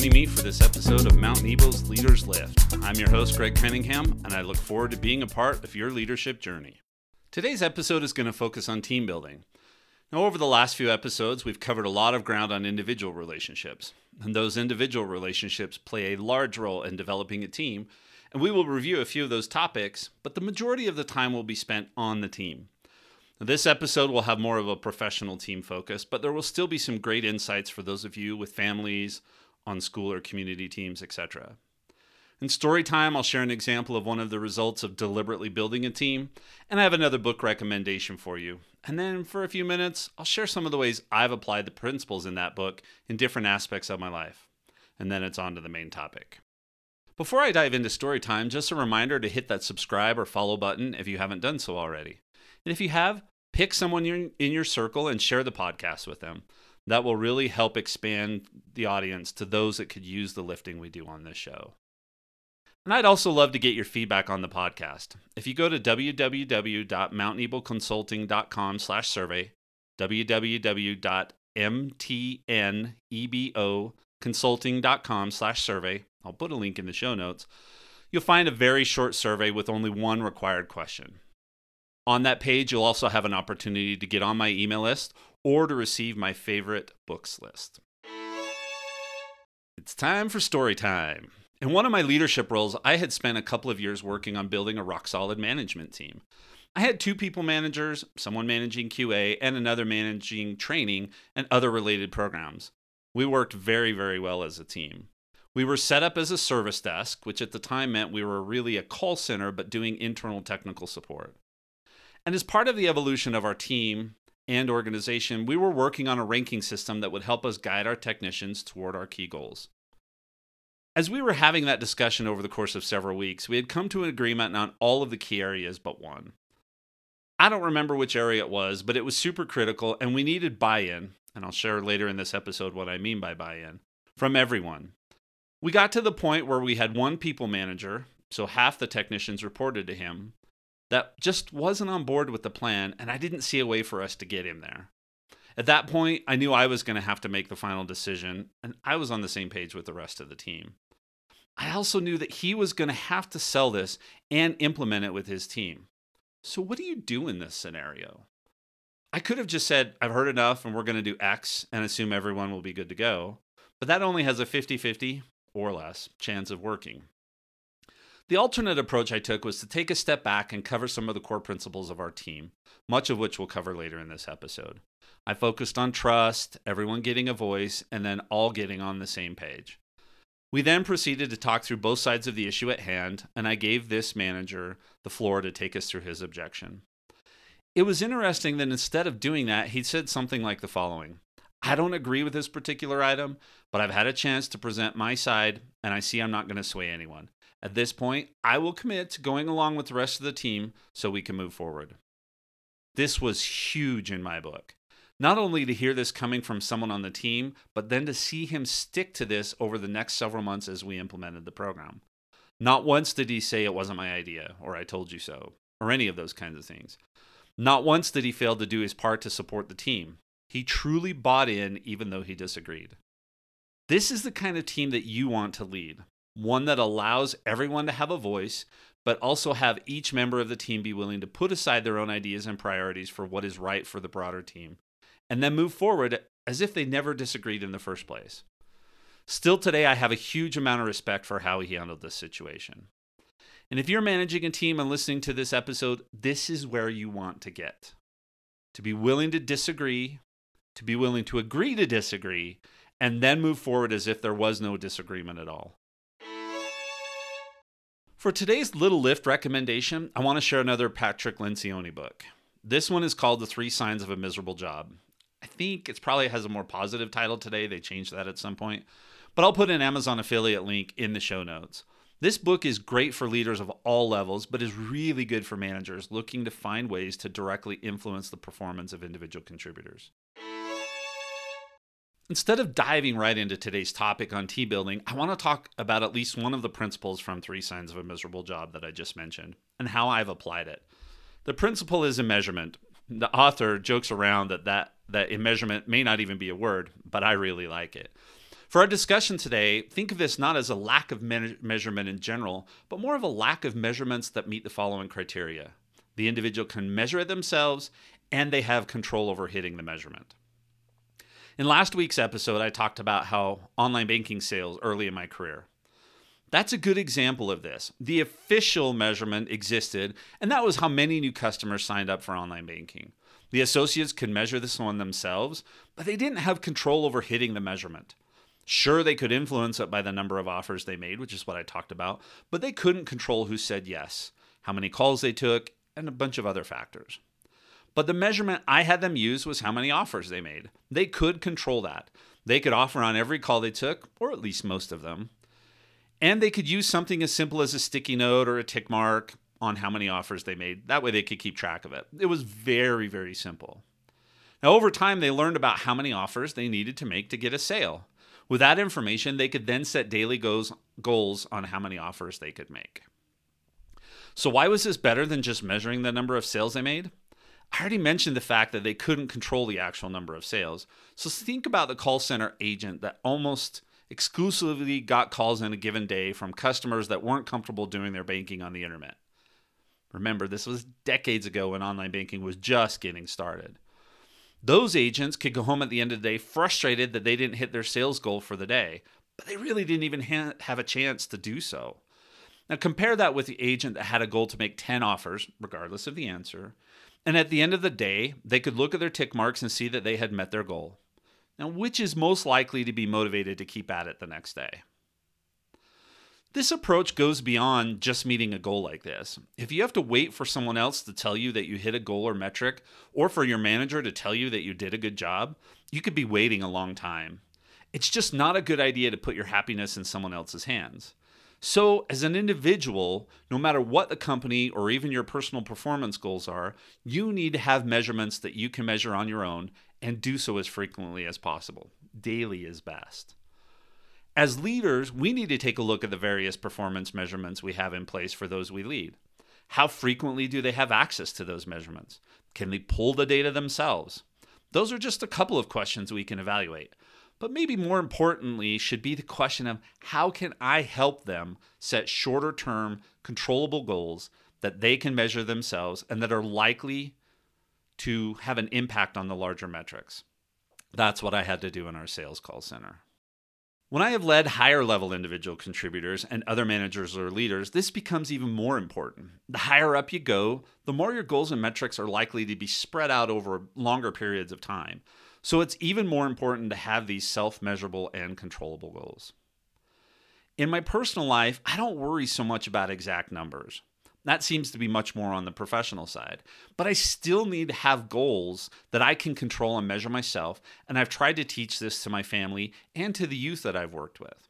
joining me for this episode of Mount Nebo's Leaders Lift. I'm your host, Greg Cunningham, and I look forward to being a part of your leadership journey. Today's episode is going to focus on team building. Now, over the last few episodes, we've covered a lot of ground on individual relationships, and those individual relationships play a large role in developing a team. And we will review a few of those topics, but the majority of the time will be spent on the team. This episode will have more of a professional team focus, but there will still be some great insights for those of you with families, on school or community teams, etc. In story time, I'll share an example of one of the results of deliberately building a team, and I have another book recommendation for you. And then for a few minutes, I'll share some of the ways I've applied the principles in that book in different aspects of my life. And then it's on to the main topic. Before I dive into story time, just a reminder to hit that subscribe or follow button if you haven't done so already. And if you have, pick someone in your circle and share the podcast with them. That will really help expand the audience to those that could use the lifting we do on this show. And I'd also love to get your feedback on the podcast. If you go to www.mountneboconsulting.com slash survey, www.mtneboconsulting.com slash survey, I'll put a link in the show notes, you'll find a very short survey with only one required question. On that page, you'll also have an opportunity to get on my email list or to receive my favorite books list. It's time for story time. In one of my leadership roles, I had spent a couple of years working on building a rock solid management team. I had two people managers, someone managing QA, and another managing training and other related programs. We worked very, very well as a team. We were set up as a service desk, which at the time meant we were really a call center but doing internal technical support. And as part of the evolution of our team and organization, we were working on a ranking system that would help us guide our technicians toward our key goals. As we were having that discussion over the course of several weeks, we had come to an agreement on all of the key areas but one. I don't remember which area it was, but it was super critical and we needed buy in, and I'll share later in this episode what I mean by buy in, from everyone. We got to the point where we had one people manager, so half the technicians reported to him, that just wasn't on board with the plan, and I didn't see a way for us to get him there. At that point, I knew I was going to have to make the final decision, and I was on the same page with the rest of the team. I also knew that he was going to have to sell this and implement it with his team. So, what do you do in this scenario? I could have just said, I've heard enough and we're going to do X and assume everyone will be good to go, but that only has a 50 50 or less chance of working. The alternate approach I took was to take a step back and cover some of the core principles of our team, much of which we'll cover later in this episode. I focused on trust, everyone getting a voice, and then all getting on the same page. We then proceeded to talk through both sides of the issue at hand, and I gave this manager the floor to take us through his objection. It was interesting that instead of doing that, he said something like the following I don't agree with this particular item, but I've had a chance to present my side, and I see I'm not going to sway anyone. At this point, I will commit to going along with the rest of the team so we can move forward. This was huge in my book. Not only to hear this coming from someone on the team, but then to see him stick to this over the next several months as we implemented the program. Not once did he say it wasn't my idea, or I told you so, or any of those kinds of things. Not once did he fail to do his part to support the team. He truly bought in, even though he disagreed. This is the kind of team that you want to lead one that allows everyone to have a voice, but also have each member of the team be willing to put aside their own ideas and priorities for what is right for the broader team, and then move forward as if they never disagreed in the first place. Still today, I have a huge amount of respect for how he handled this situation. And if you're managing a team and listening to this episode, this is where you want to get. To be willing to disagree, to be willing to agree to disagree, and then move forward as if there was no disagreement at all. For today's little lift recommendation, I want to share another Patrick Lencioni book. This one is called The Three Signs of a Miserable Job. I think it probably has a more positive title today. They changed that at some point. But I'll put an Amazon affiliate link in the show notes. This book is great for leaders of all levels, but is really good for managers looking to find ways to directly influence the performance of individual contributors. Instead of diving right into today's topic on team building, I want to talk about at least one of the principles from Three Signs of a Miserable Job that I just mentioned and how I've applied it. The principle is immeasurement. The author jokes around that that, that measurement may not even be a word, but I really like it. For our discussion today, think of this not as a lack of me- measurement in general, but more of a lack of measurements that meet the following criteria the individual can measure it themselves, and they have control over hitting the measurement. In last week's episode, I talked about how online banking sales early in my career. That's a good example of this. The official measurement existed, and that was how many new customers signed up for online banking. The associates could measure this one themselves, but they didn't have control over hitting the measurement. Sure, they could influence it by the number of offers they made, which is what I talked about, but they couldn't control who said yes, how many calls they took, and a bunch of other factors. But the measurement I had them use was how many offers they made. They could control that. They could offer on every call they took, or at least most of them. And they could use something as simple as a sticky note or a tick mark on how many offers they made. That way they could keep track of it. It was very, very simple. Now, over time, they learned about how many offers they needed to make to get a sale. With that information, they could then set daily goals, goals on how many offers they could make. So, why was this better than just measuring the number of sales they made? I already mentioned the fact that they couldn't control the actual number of sales. So, think about the call center agent that almost exclusively got calls in a given day from customers that weren't comfortable doing their banking on the internet. Remember, this was decades ago when online banking was just getting started. Those agents could go home at the end of the day frustrated that they didn't hit their sales goal for the day, but they really didn't even ha- have a chance to do so. Now, compare that with the agent that had a goal to make 10 offers, regardless of the answer, and at the end of the day, they could look at their tick marks and see that they had met their goal. Now, which is most likely to be motivated to keep at it the next day? This approach goes beyond just meeting a goal like this. If you have to wait for someone else to tell you that you hit a goal or metric, or for your manager to tell you that you did a good job, you could be waiting a long time. It's just not a good idea to put your happiness in someone else's hands. So, as an individual, no matter what the company or even your personal performance goals are, you need to have measurements that you can measure on your own and do so as frequently as possible. Daily is best. As leaders, we need to take a look at the various performance measurements we have in place for those we lead. How frequently do they have access to those measurements? Can they pull the data themselves? Those are just a couple of questions we can evaluate. But maybe more importantly, should be the question of how can I help them set shorter term, controllable goals that they can measure themselves and that are likely to have an impact on the larger metrics? That's what I had to do in our sales call center. When I have led higher level individual contributors and other managers or leaders, this becomes even more important. The higher up you go, the more your goals and metrics are likely to be spread out over longer periods of time. So it's even more important to have these self measurable and controllable goals. In my personal life, I don't worry so much about exact numbers. That seems to be much more on the professional side. But I still need to have goals that I can control and measure myself, and I've tried to teach this to my family and to the youth that I've worked with.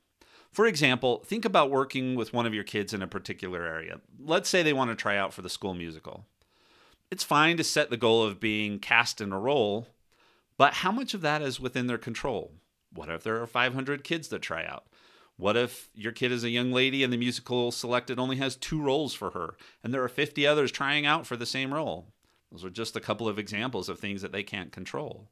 For example, think about working with one of your kids in a particular area. Let's say they want to try out for the school musical. It's fine to set the goal of being cast in a role, but how much of that is within their control? What if there are 500 kids that try out? What if your kid is a young lady and the musical selected only has two roles for her and there are 50 others trying out for the same role? Those are just a couple of examples of things that they can't control.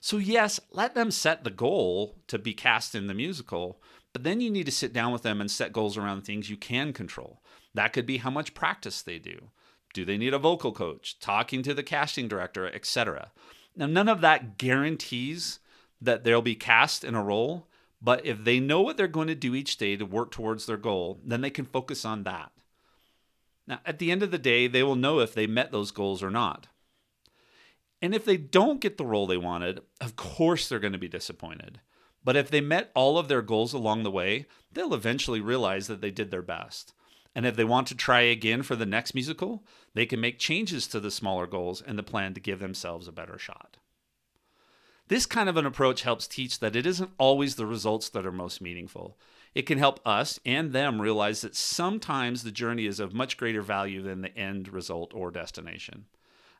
So, yes, let them set the goal to be cast in the musical, but then you need to sit down with them and set goals around things you can control. That could be how much practice they do. Do they need a vocal coach, talking to the casting director, etc. Now, none of that guarantees that they'll be cast in a role, but if they know what they're going to do each day to work towards their goal, then they can focus on that. Now, at the end of the day, they will know if they met those goals or not. And if they don't get the role they wanted, of course they're going to be disappointed. But if they met all of their goals along the way, they'll eventually realize that they did their best. And if they want to try again for the next musical, they can make changes to the smaller goals and the plan to give themselves a better shot. This kind of an approach helps teach that it isn't always the results that are most meaningful. It can help us and them realize that sometimes the journey is of much greater value than the end result or destination.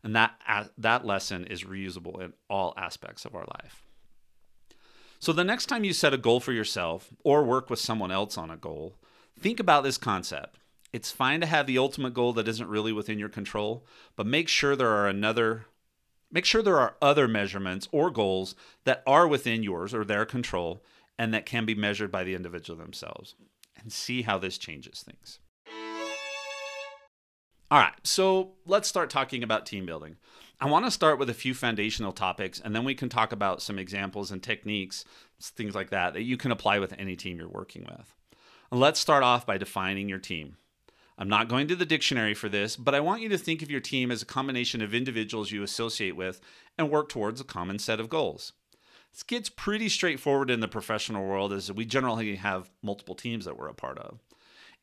And that, that lesson is reusable in all aspects of our life. So, the next time you set a goal for yourself or work with someone else on a goal, think about this concept. It's fine to have the ultimate goal that isn't really within your control, but make sure there are another Make sure there are other measurements or goals that are within yours or their control and that can be measured by the individual themselves, and see how this changes things. All right, so let's start talking about team building. I want to start with a few foundational topics, and then we can talk about some examples and techniques, things like that, that you can apply with any team you're working with. Let's start off by defining your team. I'm not going to the dictionary for this, but I want you to think of your team as a combination of individuals you associate with and work towards a common set of goals. This gets pretty straightforward in the professional world as we generally have multiple teams that we're a part of.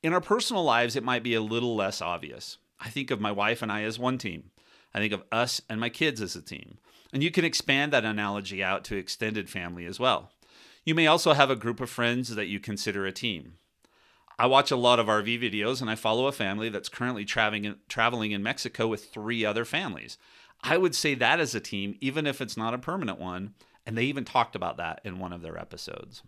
In our personal lives, it might be a little less obvious. I think of my wife and I as one team. I think of us and my kids as a team. And you can expand that analogy out to extended family as well. You may also have a group of friends that you consider a team. I watch a lot of RV videos and I follow a family that's currently traveling in, traveling in Mexico with three other families. I would say that as a team, even if it's not a permanent one. And they even talked about that in one of their episodes.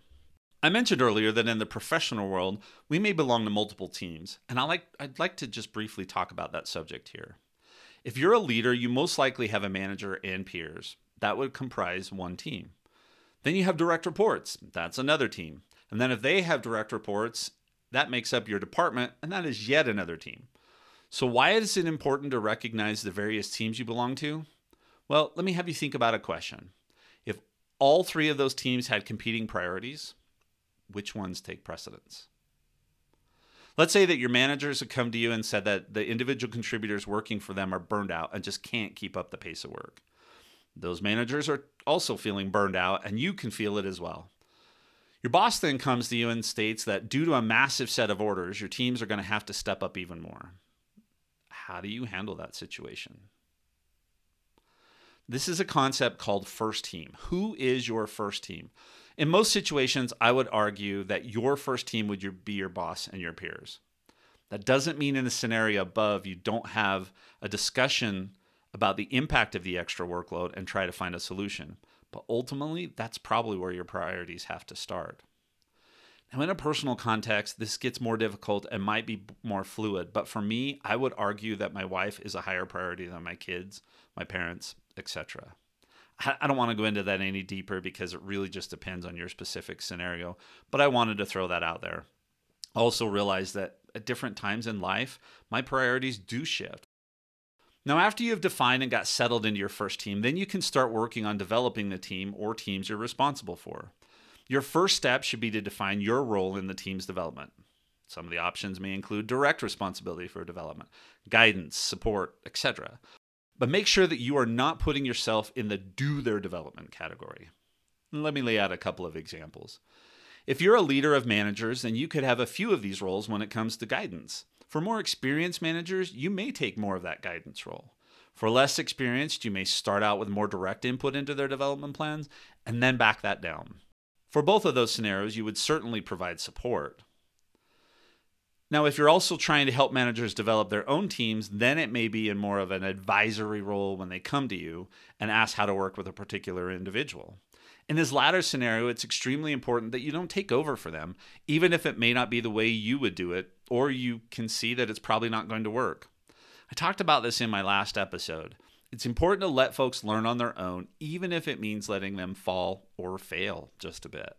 I mentioned earlier that in the professional world, we may belong to multiple teams, and I like, I'd like to just briefly talk about that subject here. If you're a leader, you most likely have a manager and peers. That would comprise one team. Then you have direct reports. That's another team. And then if they have direct reports that makes up your department, and that is yet another team. So, why is it important to recognize the various teams you belong to? Well, let me have you think about a question. If all three of those teams had competing priorities, which ones take precedence? Let's say that your managers have come to you and said that the individual contributors working for them are burned out and just can't keep up the pace of work. Those managers are also feeling burned out, and you can feel it as well. Your boss then comes to you and states that due to a massive set of orders, your teams are going to have to step up even more. How do you handle that situation? This is a concept called first team. Who is your first team? In most situations, I would argue that your first team would be your boss and your peers. That doesn't mean in the scenario above you don't have a discussion about the impact of the extra workload and try to find a solution. But ultimately, that's probably where your priorities have to start. Now, in a personal context, this gets more difficult and might be more fluid. But for me, I would argue that my wife is a higher priority than my kids, my parents, etc. I don't want to go into that any deeper because it really just depends on your specific scenario. But I wanted to throw that out there. Also, realize that at different times in life, my priorities do shift. Now, after you have defined and got settled into your first team, then you can start working on developing the team or teams you're responsible for. Your first step should be to define your role in the team's development. Some of the options may include direct responsibility for development, guidance, support, etc. But make sure that you are not putting yourself in the do their development category. Let me lay out a couple of examples. If you're a leader of managers, then you could have a few of these roles when it comes to guidance. For more experienced managers, you may take more of that guidance role. For less experienced, you may start out with more direct input into their development plans and then back that down. For both of those scenarios, you would certainly provide support. Now, if you're also trying to help managers develop their own teams, then it may be in more of an advisory role when they come to you and ask how to work with a particular individual. In this latter scenario, it's extremely important that you don't take over for them, even if it may not be the way you would do it, or you can see that it's probably not going to work. I talked about this in my last episode. It's important to let folks learn on their own, even if it means letting them fall or fail just a bit.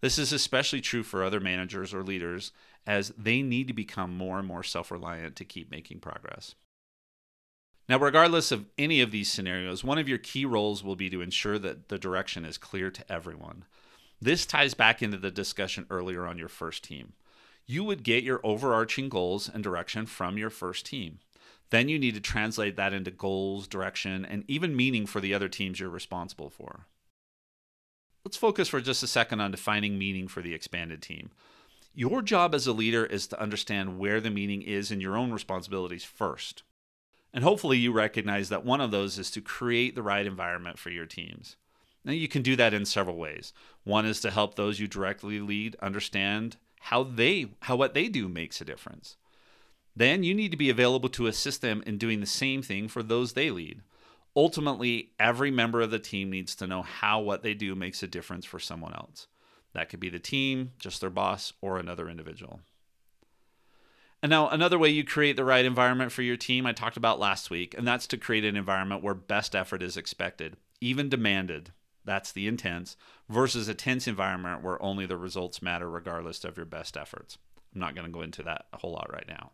This is especially true for other managers or leaders, as they need to become more and more self reliant to keep making progress. Now, regardless of any of these scenarios, one of your key roles will be to ensure that the direction is clear to everyone. This ties back into the discussion earlier on your first team. You would get your overarching goals and direction from your first team. Then you need to translate that into goals, direction, and even meaning for the other teams you're responsible for. Let's focus for just a second on defining meaning for the expanded team. Your job as a leader is to understand where the meaning is in your own responsibilities first. And hopefully, you recognize that one of those is to create the right environment for your teams. Now, you can do that in several ways. One is to help those you directly lead understand how they how what they do makes a difference. Then you need to be available to assist them in doing the same thing for those they lead. Ultimately, every member of the team needs to know how what they do makes a difference for someone else. That could be the team, just their boss, or another individual. And now, another way you create the right environment for your team, I talked about last week, and that's to create an environment where best effort is expected, even demanded. that's the intense, versus a tense environment where only the results matter regardless of your best efforts. I'm not going to go into that a whole lot right now.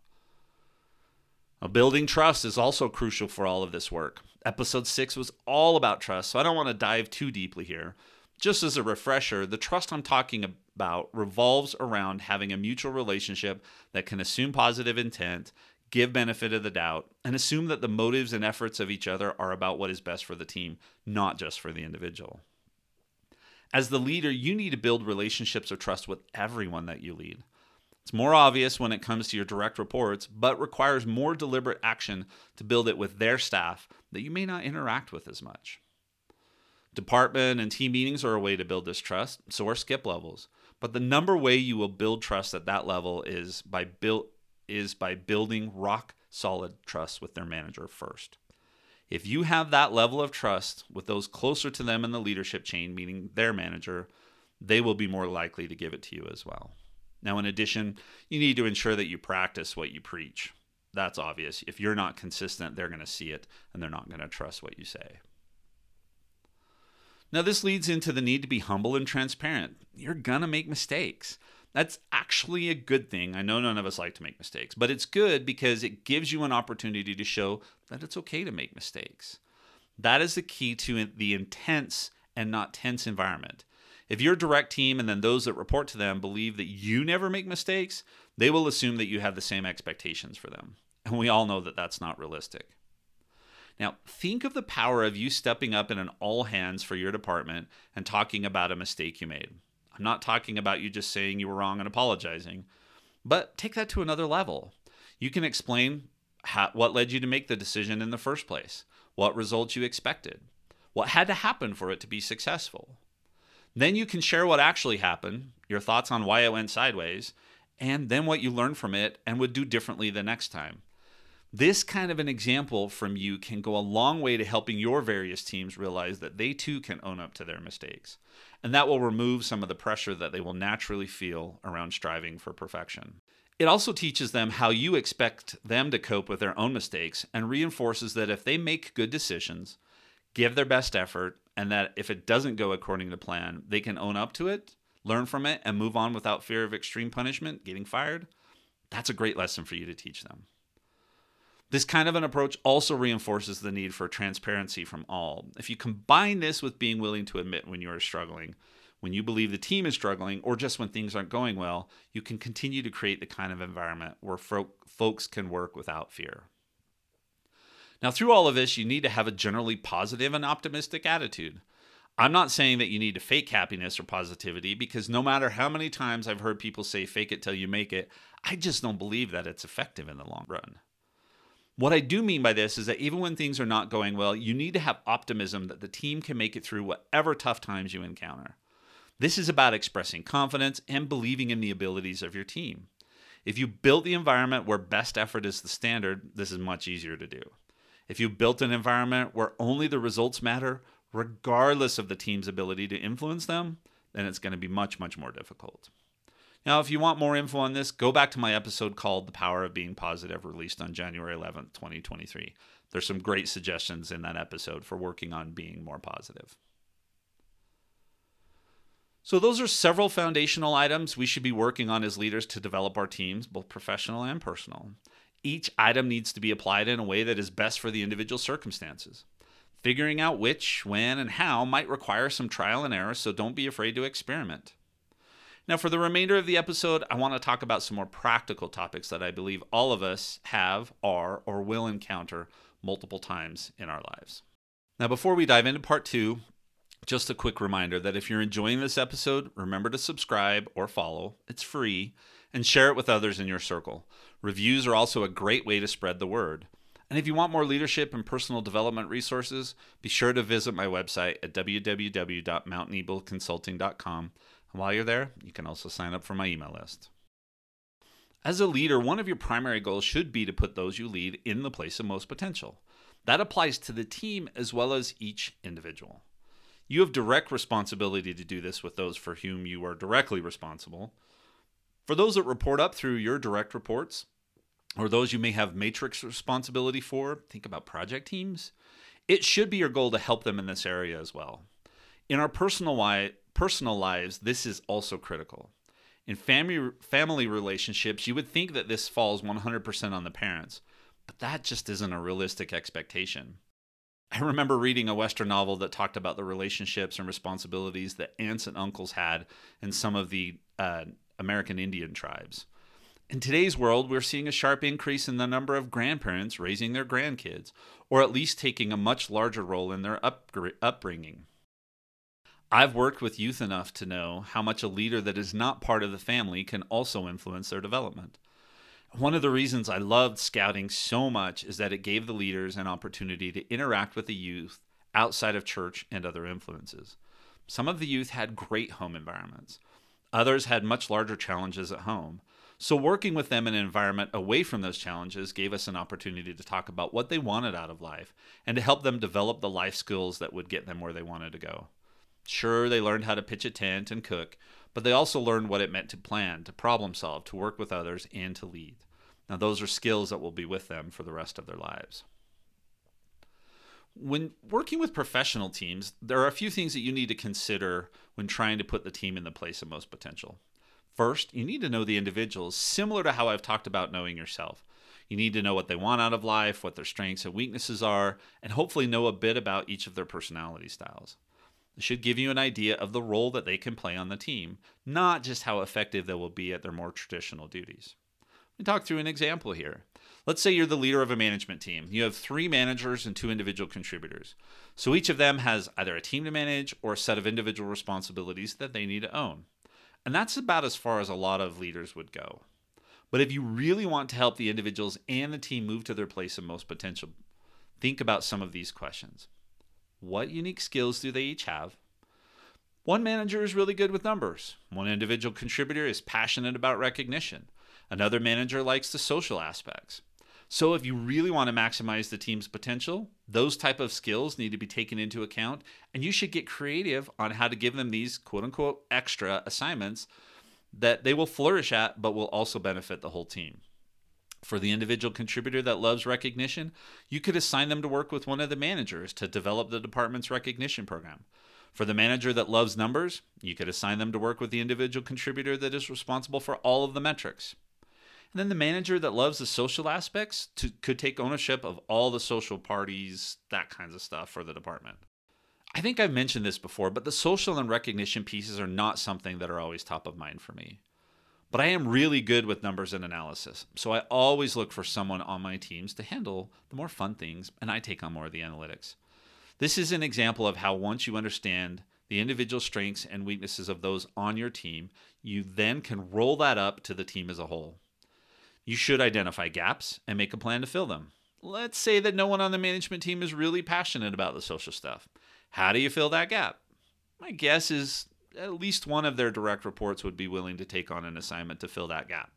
Now, building trust is also crucial for all of this work. Episode 6 was all about trust, so I don't want to dive too deeply here. Just as a refresher, the trust I'm talking about revolves around having a mutual relationship that can assume positive intent, give benefit of the doubt, and assume that the motives and efforts of each other are about what is best for the team, not just for the individual. As the leader, you need to build relationships of trust with everyone that you lead. It's more obvious when it comes to your direct reports, but requires more deliberate action to build it with their staff that you may not interact with as much. Department and team meetings are a way to build this trust, so are skip levels. But the number way you will build trust at that level is by build is by building rock solid trust with their manager first. If you have that level of trust with those closer to them in the leadership chain, meaning their manager, they will be more likely to give it to you as well. Now, in addition, you need to ensure that you practice what you preach. That's obvious. If you're not consistent, they're going to see it and they're not going to trust what you say. Now, this leads into the need to be humble and transparent. You're going to make mistakes. That's actually a good thing. I know none of us like to make mistakes, but it's good because it gives you an opportunity to show that it's okay to make mistakes. That is the key to the intense and not tense environment. If your direct team and then those that report to them believe that you never make mistakes, they will assume that you have the same expectations for them. And we all know that that's not realistic. Now, think of the power of you stepping up in an all hands for your department and talking about a mistake you made. I'm not talking about you just saying you were wrong and apologizing, but take that to another level. You can explain how, what led you to make the decision in the first place, what results you expected, what had to happen for it to be successful. Then you can share what actually happened, your thoughts on why it went sideways, and then what you learned from it and would do differently the next time. This kind of an example from you can go a long way to helping your various teams realize that they too can own up to their mistakes. And that will remove some of the pressure that they will naturally feel around striving for perfection. It also teaches them how you expect them to cope with their own mistakes and reinforces that if they make good decisions, give their best effort, and that if it doesn't go according to plan, they can own up to it, learn from it, and move on without fear of extreme punishment, getting fired. That's a great lesson for you to teach them. This kind of an approach also reinforces the need for transparency from all. If you combine this with being willing to admit when you are struggling, when you believe the team is struggling, or just when things aren't going well, you can continue to create the kind of environment where folks can work without fear. Now, through all of this, you need to have a generally positive and optimistic attitude. I'm not saying that you need to fake happiness or positivity because no matter how many times I've heard people say fake it till you make it, I just don't believe that it's effective in the long run. What I do mean by this is that even when things are not going well, you need to have optimism that the team can make it through whatever tough times you encounter. This is about expressing confidence and believing in the abilities of your team. If you built the environment where best effort is the standard, this is much easier to do. If you built an environment where only the results matter, regardless of the team's ability to influence them, then it's going to be much, much more difficult. Now, if you want more info on this, go back to my episode called The Power of Being Positive, released on January 11th, 2023. There's some great suggestions in that episode for working on being more positive. So, those are several foundational items we should be working on as leaders to develop our teams, both professional and personal. Each item needs to be applied in a way that is best for the individual circumstances. Figuring out which, when, and how might require some trial and error, so don't be afraid to experiment. Now, for the remainder of the episode, I want to talk about some more practical topics that I believe all of us have, are, or will encounter multiple times in our lives. Now, before we dive into part two, just a quick reminder that if you're enjoying this episode, remember to subscribe or follow. It's free, and share it with others in your circle. Reviews are also a great way to spread the word. And if you want more leadership and personal development resources, be sure to visit my website at www.mountneboconsulting.com and while you're there, you can also sign up for my email list. As a leader, one of your primary goals should be to put those you lead in the place of most potential. That applies to the team as well as each individual. You have direct responsibility to do this with those for whom you are directly responsible. For those that report up through your direct reports, or those you may have matrix responsibility for, think about project teams. It should be your goal to help them in this area as well. In our personal, personal lives, this is also critical. In family, family relationships, you would think that this falls 100% on the parents, but that just isn't a realistic expectation. I remember reading a Western novel that talked about the relationships and responsibilities that aunts and uncles had in some of the uh, American Indian tribes. In today's world, we're seeing a sharp increase in the number of grandparents raising their grandkids, or at least taking a much larger role in their upbringing. I've worked with youth enough to know how much a leader that is not part of the family can also influence their development. One of the reasons I loved scouting so much is that it gave the leaders an opportunity to interact with the youth outside of church and other influences. Some of the youth had great home environments, others had much larger challenges at home. So, working with them in an environment away from those challenges gave us an opportunity to talk about what they wanted out of life and to help them develop the life skills that would get them where they wanted to go. Sure, they learned how to pitch a tent and cook, but they also learned what it meant to plan, to problem solve, to work with others, and to lead. Now, those are skills that will be with them for the rest of their lives. When working with professional teams, there are a few things that you need to consider when trying to put the team in the place of most potential. First, you need to know the individuals, similar to how I've talked about knowing yourself. You need to know what they want out of life, what their strengths and weaknesses are, and hopefully know a bit about each of their personality styles. Should give you an idea of the role that they can play on the team, not just how effective they will be at their more traditional duties. Let me talk through an example here. Let's say you're the leader of a management team. You have three managers and two individual contributors. So each of them has either a team to manage or a set of individual responsibilities that they need to own. And that's about as far as a lot of leaders would go. But if you really want to help the individuals and the team move to their place of most potential, think about some of these questions. What unique skills do they each have? One manager is really good with numbers. One individual contributor is passionate about recognition. Another manager likes the social aspects. So if you really want to maximize the team's potential, those type of skills need to be taken into account and you should get creative on how to give them these quote unquote extra assignments that they will flourish at but will also benefit the whole team. For the individual contributor that loves recognition, you could assign them to work with one of the managers to develop the department's recognition program. For the manager that loves numbers, you could assign them to work with the individual contributor that is responsible for all of the metrics. And then the manager that loves the social aspects to, could take ownership of all the social parties, that kinds of stuff for the department. I think I've mentioned this before, but the social and recognition pieces are not something that are always top of mind for me. But I am really good with numbers and analysis, so I always look for someone on my teams to handle the more fun things, and I take on more of the analytics. This is an example of how once you understand the individual strengths and weaknesses of those on your team, you then can roll that up to the team as a whole. You should identify gaps and make a plan to fill them. Let's say that no one on the management team is really passionate about the social stuff. How do you fill that gap? My guess is at least one of their direct reports would be willing to take on an assignment to fill that gap.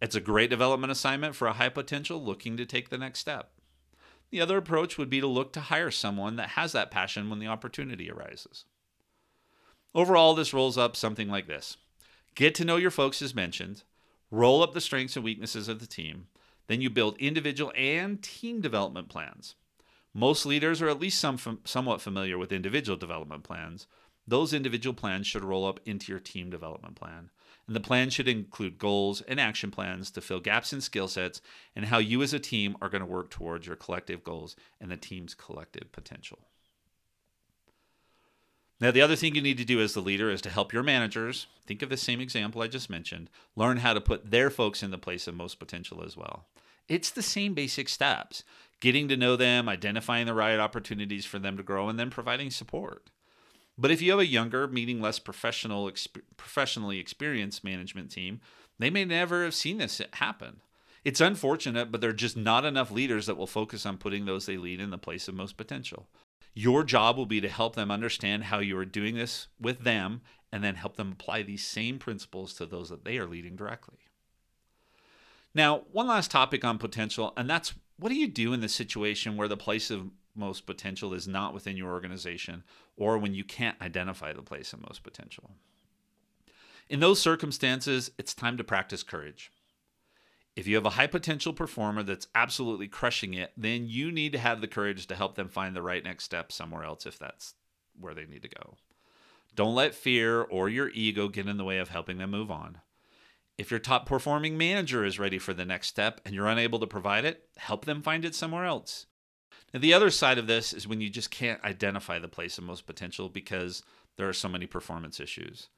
It's a great development assignment for a high potential looking to take the next step. The other approach would be to look to hire someone that has that passion when the opportunity arises. Overall, this rolls up something like this Get to know your folks as mentioned, roll up the strengths and weaknesses of the team, then you build individual and team development plans. Most leaders are at least some, somewhat familiar with individual development plans, those individual plans should roll up into your team development plan. And the plan should include goals and action plans to fill gaps in skill sets and how you as a team are going to work towards your collective goals and the team's collective potential. Now, the other thing you need to do as the leader is to help your managers, think of the same example I just mentioned, learn how to put their folks in the place of most potential as well. It's the same basic steps getting to know them, identifying the right opportunities for them to grow, and then providing support. But if you have a younger, meaning less professional, exp- professionally experienced management team, they may never have seen this happen. It's unfortunate, but there are just not enough leaders that will focus on putting those they lead in the place of most potential. Your job will be to help them understand how you are doing this with them and then help them apply these same principles to those that they are leading directly. Now, one last topic on potential, and that's what do you do in the situation where the place of most potential is not within your organization or when you can't identify the place of most potential. In those circumstances, it's time to practice courage. If you have a high potential performer that's absolutely crushing it, then you need to have the courage to help them find the right next step somewhere else if that's where they need to go. Don't let fear or your ego get in the way of helping them move on. If your top performing manager is ready for the next step and you're unable to provide it, help them find it somewhere else. Now, the other side of this is when you just can't identify the place of most potential because there are so many performance issues.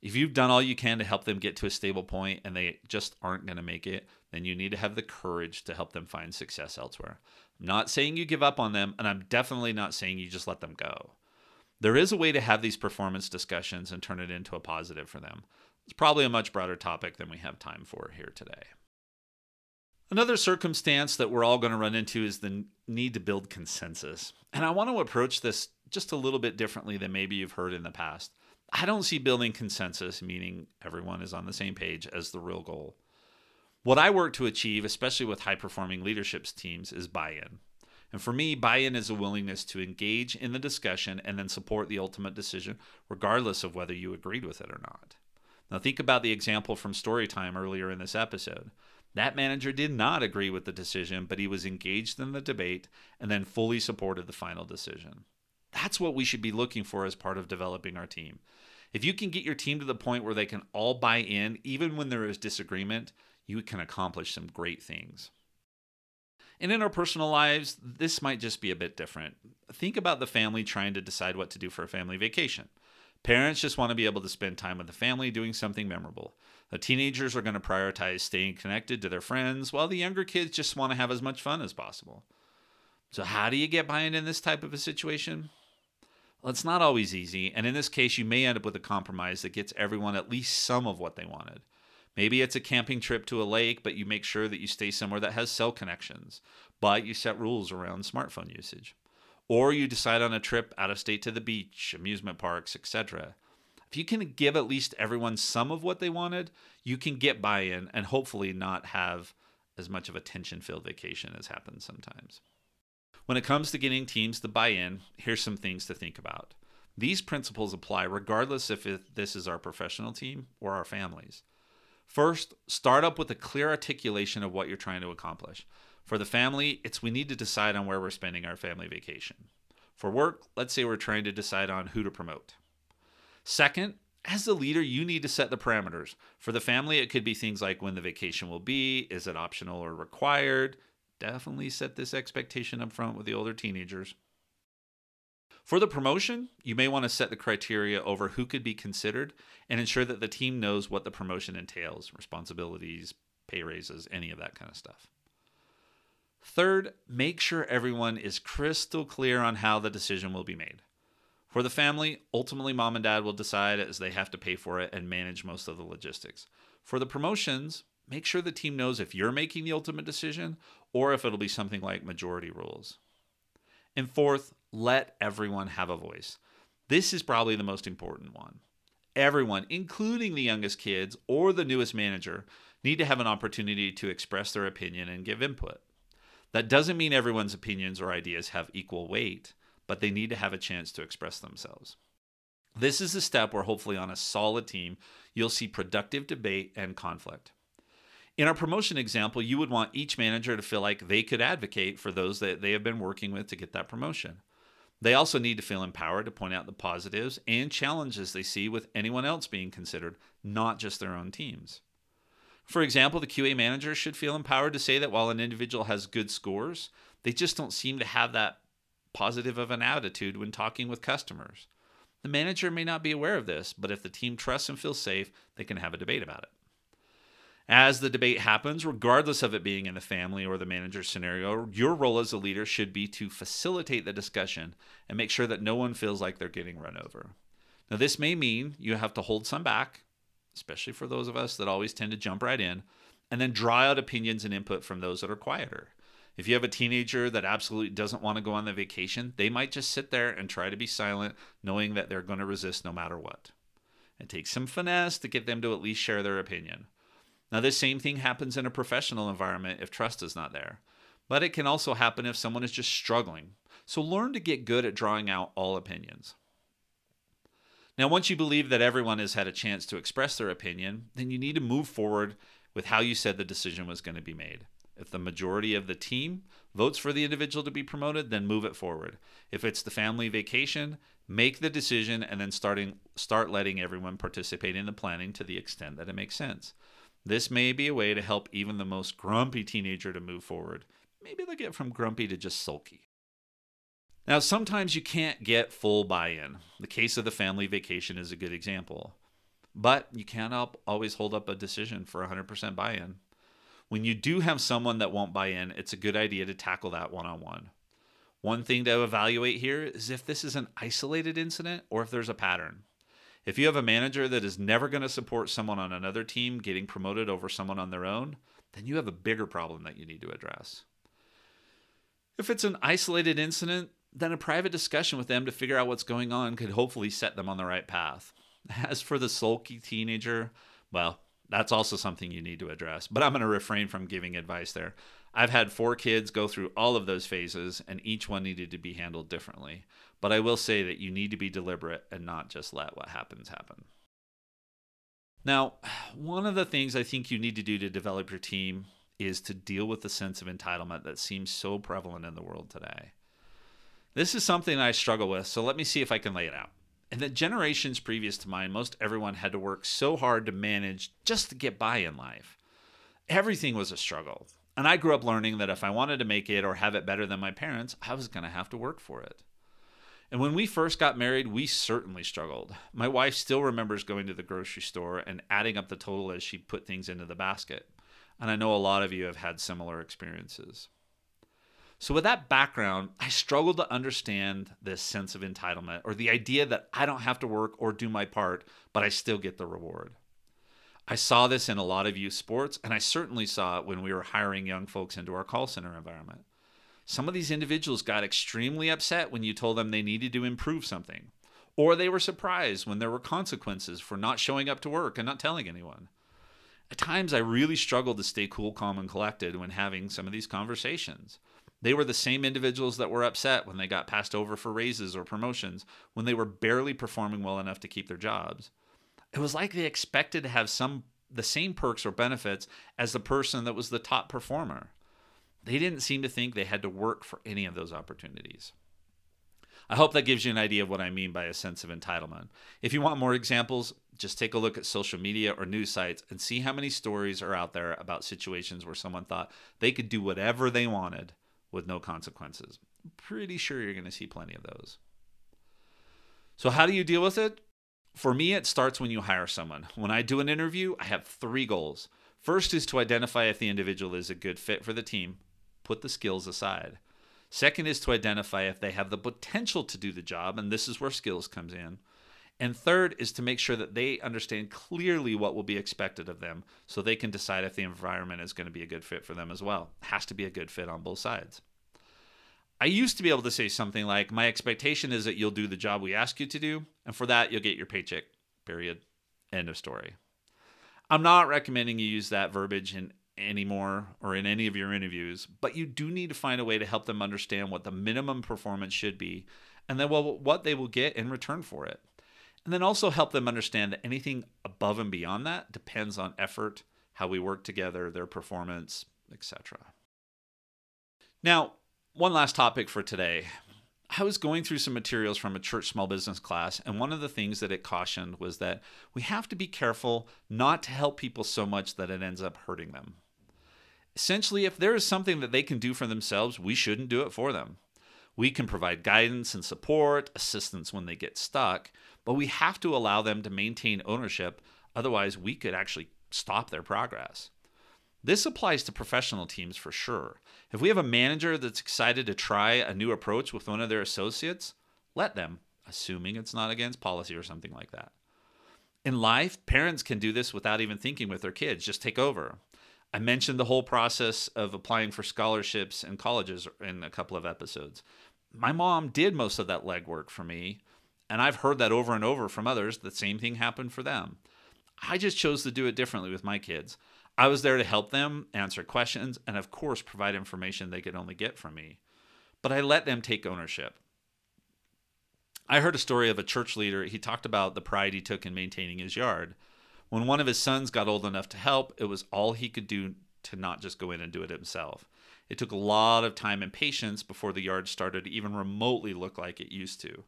If you've done all you can to help them get to a stable point and they just aren't going to make it, then you need to have the courage to help them find success elsewhere. I'm not saying you give up on them, and I'm definitely not saying you just let them go. There is a way to have these performance discussions and turn it into a positive for them. It's probably a much broader topic than we have time for here today. Another circumstance that we're all going to run into is the need to build consensus. And I want to approach this just a little bit differently than maybe you've heard in the past. I don't see building consensus, meaning everyone is on the same page, as the real goal. What I work to achieve, especially with high performing leadership teams, is buy in. And for me, buy in is a willingness to engage in the discussion and then support the ultimate decision, regardless of whether you agreed with it or not. Now, think about the example from Storytime earlier in this episode. That manager did not agree with the decision, but he was engaged in the debate and then fully supported the final decision. That's what we should be looking for as part of developing our team. If you can get your team to the point where they can all buy in, even when there is disagreement, you can accomplish some great things. And in our personal lives, this might just be a bit different. Think about the family trying to decide what to do for a family vacation. Parents just want to be able to spend time with the family doing something memorable. The teenagers are going to prioritize staying connected to their friends, while the younger kids just want to have as much fun as possible. So, how do you get buy in in this type of a situation? Well, it's not always easy, and in this case, you may end up with a compromise that gets everyone at least some of what they wanted. Maybe it's a camping trip to a lake, but you make sure that you stay somewhere that has cell connections, but you set rules around smartphone usage. Or you decide on a trip out of state to the beach, amusement parks, etc. If you can give at least everyone some of what they wanted, you can get buy in and hopefully not have as much of a tension filled vacation as happens sometimes. When it comes to getting teams to buy in, here's some things to think about. These principles apply regardless if this is our professional team or our families. First, start up with a clear articulation of what you're trying to accomplish. For the family, it's we need to decide on where we're spending our family vacation. For work, let's say we're trying to decide on who to promote. Second, as the leader, you need to set the parameters. For the family, it could be things like when the vacation will be, is it optional or required, definitely set this expectation up front with the older teenagers. For the promotion, you may want to set the criteria over who could be considered and ensure that the team knows what the promotion entails responsibilities, pay raises, any of that kind of stuff. Third, make sure everyone is crystal clear on how the decision will be made. For the family, ultimately mom and dad will decide as they have to pay for it and manage most of the logistics. For the promotions, make sure the team knows if you're making the ultimate decision or if it'll be something like majority rules. And fourth, let everyone have a voice. This is probably the most important one. Everyone, including the youngest kids or the newest manager, need to have an opportunity to express their opinion and give input. That doesn't mean everyone's opinions or ideas have equal weight, but they need to have a chance to express themselves. This is a step where, hopefully, on a solid team, you'll see productive debate and conflict. In our promotion example, you would want each manager to feel like they could advocate for those that they have been working with to get that promotion. They also need to feel empowered to point out the positives and challenges they see with anyone else being considered, not just their own teams. For example, the QA manager should feel empowered to say that while an individual has good scores, they just don't seem to have that positive of an attitude when talking with customers. The manager may not be aware of this, but if the team trusts and feels safe, they can have a debate about it. As the debate happens, regardless of it being in the family or the manager scenario, your role as a leader should be to facilitate the discussion and make sure that no one feels like they're getting run over. Now, this may mean you have to hold some back, especially for those of us that always tend to jump right in, and then draw out opinions and input from those that are quieter. If you have a teenager that absolutely doesn't want to go on the vacation, they might just sit there and try to be silent, knowing that they're going to resist no matter what. It takes some finesse to get them to at least share their opinion. Now, this same thing happens in a professional environment if trust is not there, but it can also happen if someone is just struggling. So, learn to get good at drawing out all opinions. Now, once you believe that everyone has had a chance to express their opinion, then you need to move forward with how you said the decision was going to be made. If the majority of the team votes for the individual to be promoted, then move it forward. If it's the family vacation, Make the decision and then starting start letting everyone participate in the planning to the extent that it makes sense. This may be a way to help even the most grumpy teenager to move forward. Maybe they'll get from grumpy to just sulky. Now, sometimes you can't get full buy in. The case of the family vacation is a good example. But you can't always hold up a decision for 100% buy in. When you do have someone that won't buy in, it's a good idea to tackle that one on one. One thing to evaluate here is if this is an isolated incident or if there's a pattern. If you have a manager that is never going to support someone on another team getting promoted over someone on their own, then you have a bigger problem that you need to address. If it's an isolated incident, then a private discussion with them to figure out what's going on could hopefully set them on the right path. As for the sulky teenager, well, that's also something you need to address. But I'm going to refrain from giving advice there. I've had four kids go through all of those phases, and each one needed to be handled differently. But I will say that you need to be deliberate and not just let what happens happen. Now, one of the things I think you need to do to develop your team is to deal with the sense of entitlement that seems so prevalent in the world today. This is something I struggle with, so let me see if I can lay it out. In that generations previous to mine, most everyone had to work so hard to manage just to get by in life. Everything was a struggle. And I grew up learning that if I wanted to make it or have it better than my parents, I was going to have to work for it. And when we first got married, we certainly struggled. My wife still remembers going to the grocery store and adding up the total as she put things into the basket. And I know a lot of you have had similar experiences. So, with that background, I struggled to understand this sense of entitlement or the idea that I don't have to work or do my part, but I still get the reward. I saw this in a lot of youth sports, and I certainly saw it when we were hiring young folks into our call center environment. Some of these individuals got extremely upset when you told them they needed to improve something, or they were surprised when there were consequences for not showing up to work and not telling anyone. At times, I really struggled to stay cool, calm, and collected when having some of these conversations. They were the same individuals that were upset when they got passed over for raises or promotions when they were barely performing well enough to keep their jobs. It was like they expected to have some the same perks or benefits as the person that was the top performer. They didn't seem to think they had to work for any of those opportunities. I hope that gives you an idea of what I mean by a sense of entitlement. If you want more examples, just take a look at social media or news sites and see how many stories are out there about situations where someone thought they could do whatever they wanted with no consequences. Pretty sure you're going to see plenty of those. So, how do you deal with it? For me, it starts when you hire someone. When I do an interview, I have three goals. First is to identify if the individual is a good fit for the team, put the skills aside. Second is to identify if they have the potential to do the job, and this is where skills comes in. And third is to make sure that they understand clearly what will be expected of them so they can decide if the environment is going to be a good fit for them as well. It has to be a good fit on both sides. I used to be able to say something like, My expectation is that you'll do the job we ask you to do, and for that, you'll get your paycheck, period. End of story. I'm not recommending you use that verbiage in anymore or in any of your interviews, but you do need to find a way to help them understand what the minimum performance should be and then what they will get in return for it. And then also help them understand that anything above and beyond that depends on effort, how we work together, their performance, etc. Now, one last topic for today. I was going through some materials from a church small business class, and one of the things that it cautioned was that we have to be careful not to help people so much that it ends up hurting them. Essentially, if there is something that they can do for themselves, we shouldn't do it for them. We can provide guidance and support, assistance when they get stuck, but we have to allow them to maintain ownership, otherwise, we could actually stop their progress. This applies to professional teams for sure. If we have a manager that's excited to try a new approach with one of their associates, let them, assuming it's not against policy or something like that. In life, parents can do this without even thinking with their kids, just take over. I mentioned the whole process of applying for scholarships and colleges in a couple of episodes. My mom did most of that legwork for me, and I've heard that over and over from others. The same thing happened for them. I just chose to do it differently with my kids. I was there to help them, answer questions, and of course, provide information they could only get from me. But I let them take ownership. I heard a story of a church leader. He talked about the pride he took in maintaining his yard. When one of his sons got old enough to help, it was all he could do to not just go in and do it himself. It took a lot of time and patience before the yard started to even remotely look like it used to.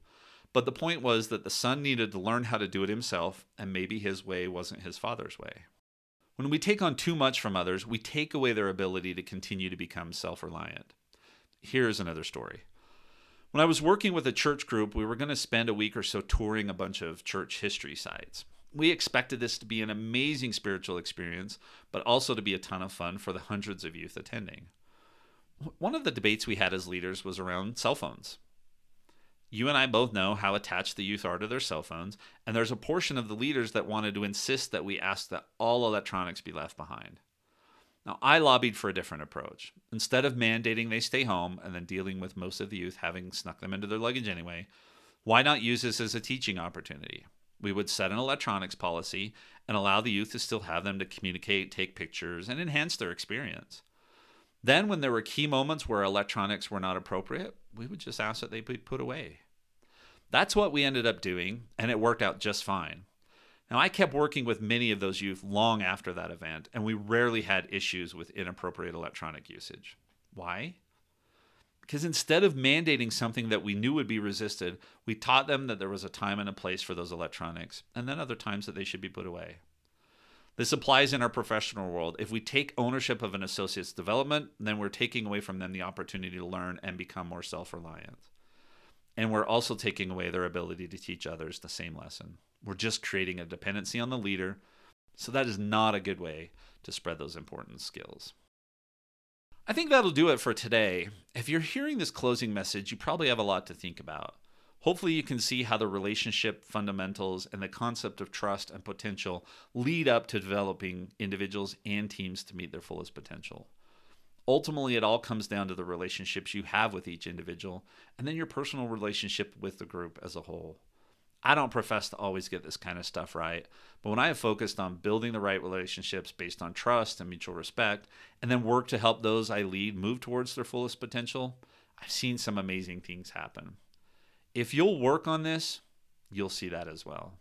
But the point was that the son needed to learn how to do it himself, and maybe his way wasn't his father's way. When we take on too much from others, we take away their ability to continue to become self reliant. Here's another story. When I was working with a church group, we were going to spend a week or so touring a bunch of church history sites. We expected this to be an amazing spiritual experience, but also to be a ton of fun for the hundreds of youth attending. One of the debates we had as leaders was around cell phones. You and I both know how attached the youth are to their cell phones, and there's a portion of the leaders that wanted to insist that we ask that all electronics be left behind. Now, I lobbied for a different approach. Instead of mandating they stay home and then dealing with most of the youth having snuck them into their luggage anyway, why not use this as a teaching opportunity? We would set an electronics policy and allow the youth to still have them to communicate, take pictures, and enhance their experience. Then, when there were key moments where electronics were not appropriate, we would just ask that they be put away. That's what we ended up doing, and it worked out just fine. Now, I kept working with many of those youth long after that event, and we rarely had issues with inappropriate electronic usage. Why? Because instead of mandating something that we knew would be resisted, we taught them that there was a time and a place for those electronics, and then other times that they should be put away. This applies in our professional world. If we take ownership of an associate's development, then we're taking away from them the opportunity to learn and become more self reliant. And we're also taking away their ability to teach others the same lesson. We're just creating a dependency on the leader. So that is not a good way to spread those important skills. I think that'll do it for today. If you're hearing this closing message, you probably have a lot to think about. Hopefully, you can see how the relationship fundamentals and the concept of trust and potential lead up to developing individuals and teams to meet their fullest potential. Ultimately, it all comes down to the relationships you have with each individual and then your personal relationship with the group as a whole. I don't profess to always get this kind of stuff right, but when I have focused on building the right relationships based on trust and mutual respect, and then work to help those I lead move towards their fullest potential, I've seen some amazing things happen. If you'll work on this, you'll see that as well.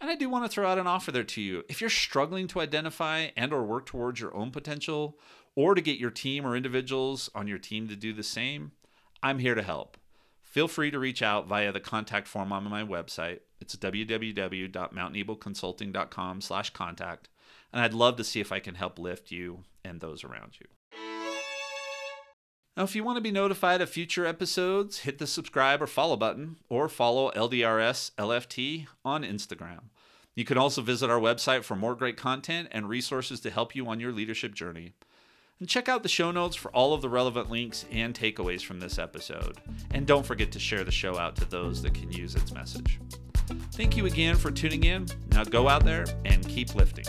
And I do want to throw out an offer there to you. If you're struggling to identify and or work towards your own potential or to get your team or individuals on your team to do the same, I'm here to help feel free to reach out via the contact form on my website. It's www.mountneboconsulting.com slash contact. And I'd love to see if I can help lift you and those around you. Now, if you want to be notified of future episodes, hit the subscribe or follow button, or follow LDRS LFT on Instagram. You can also visit our website for more great content and resources to help you on your leadership journey. And check out the show notes for all of the relevant links and takeaways from this episode. And don't forget to share the show out to those that can use its message. Thank you again for tuning in. Now go out there and keep lifting.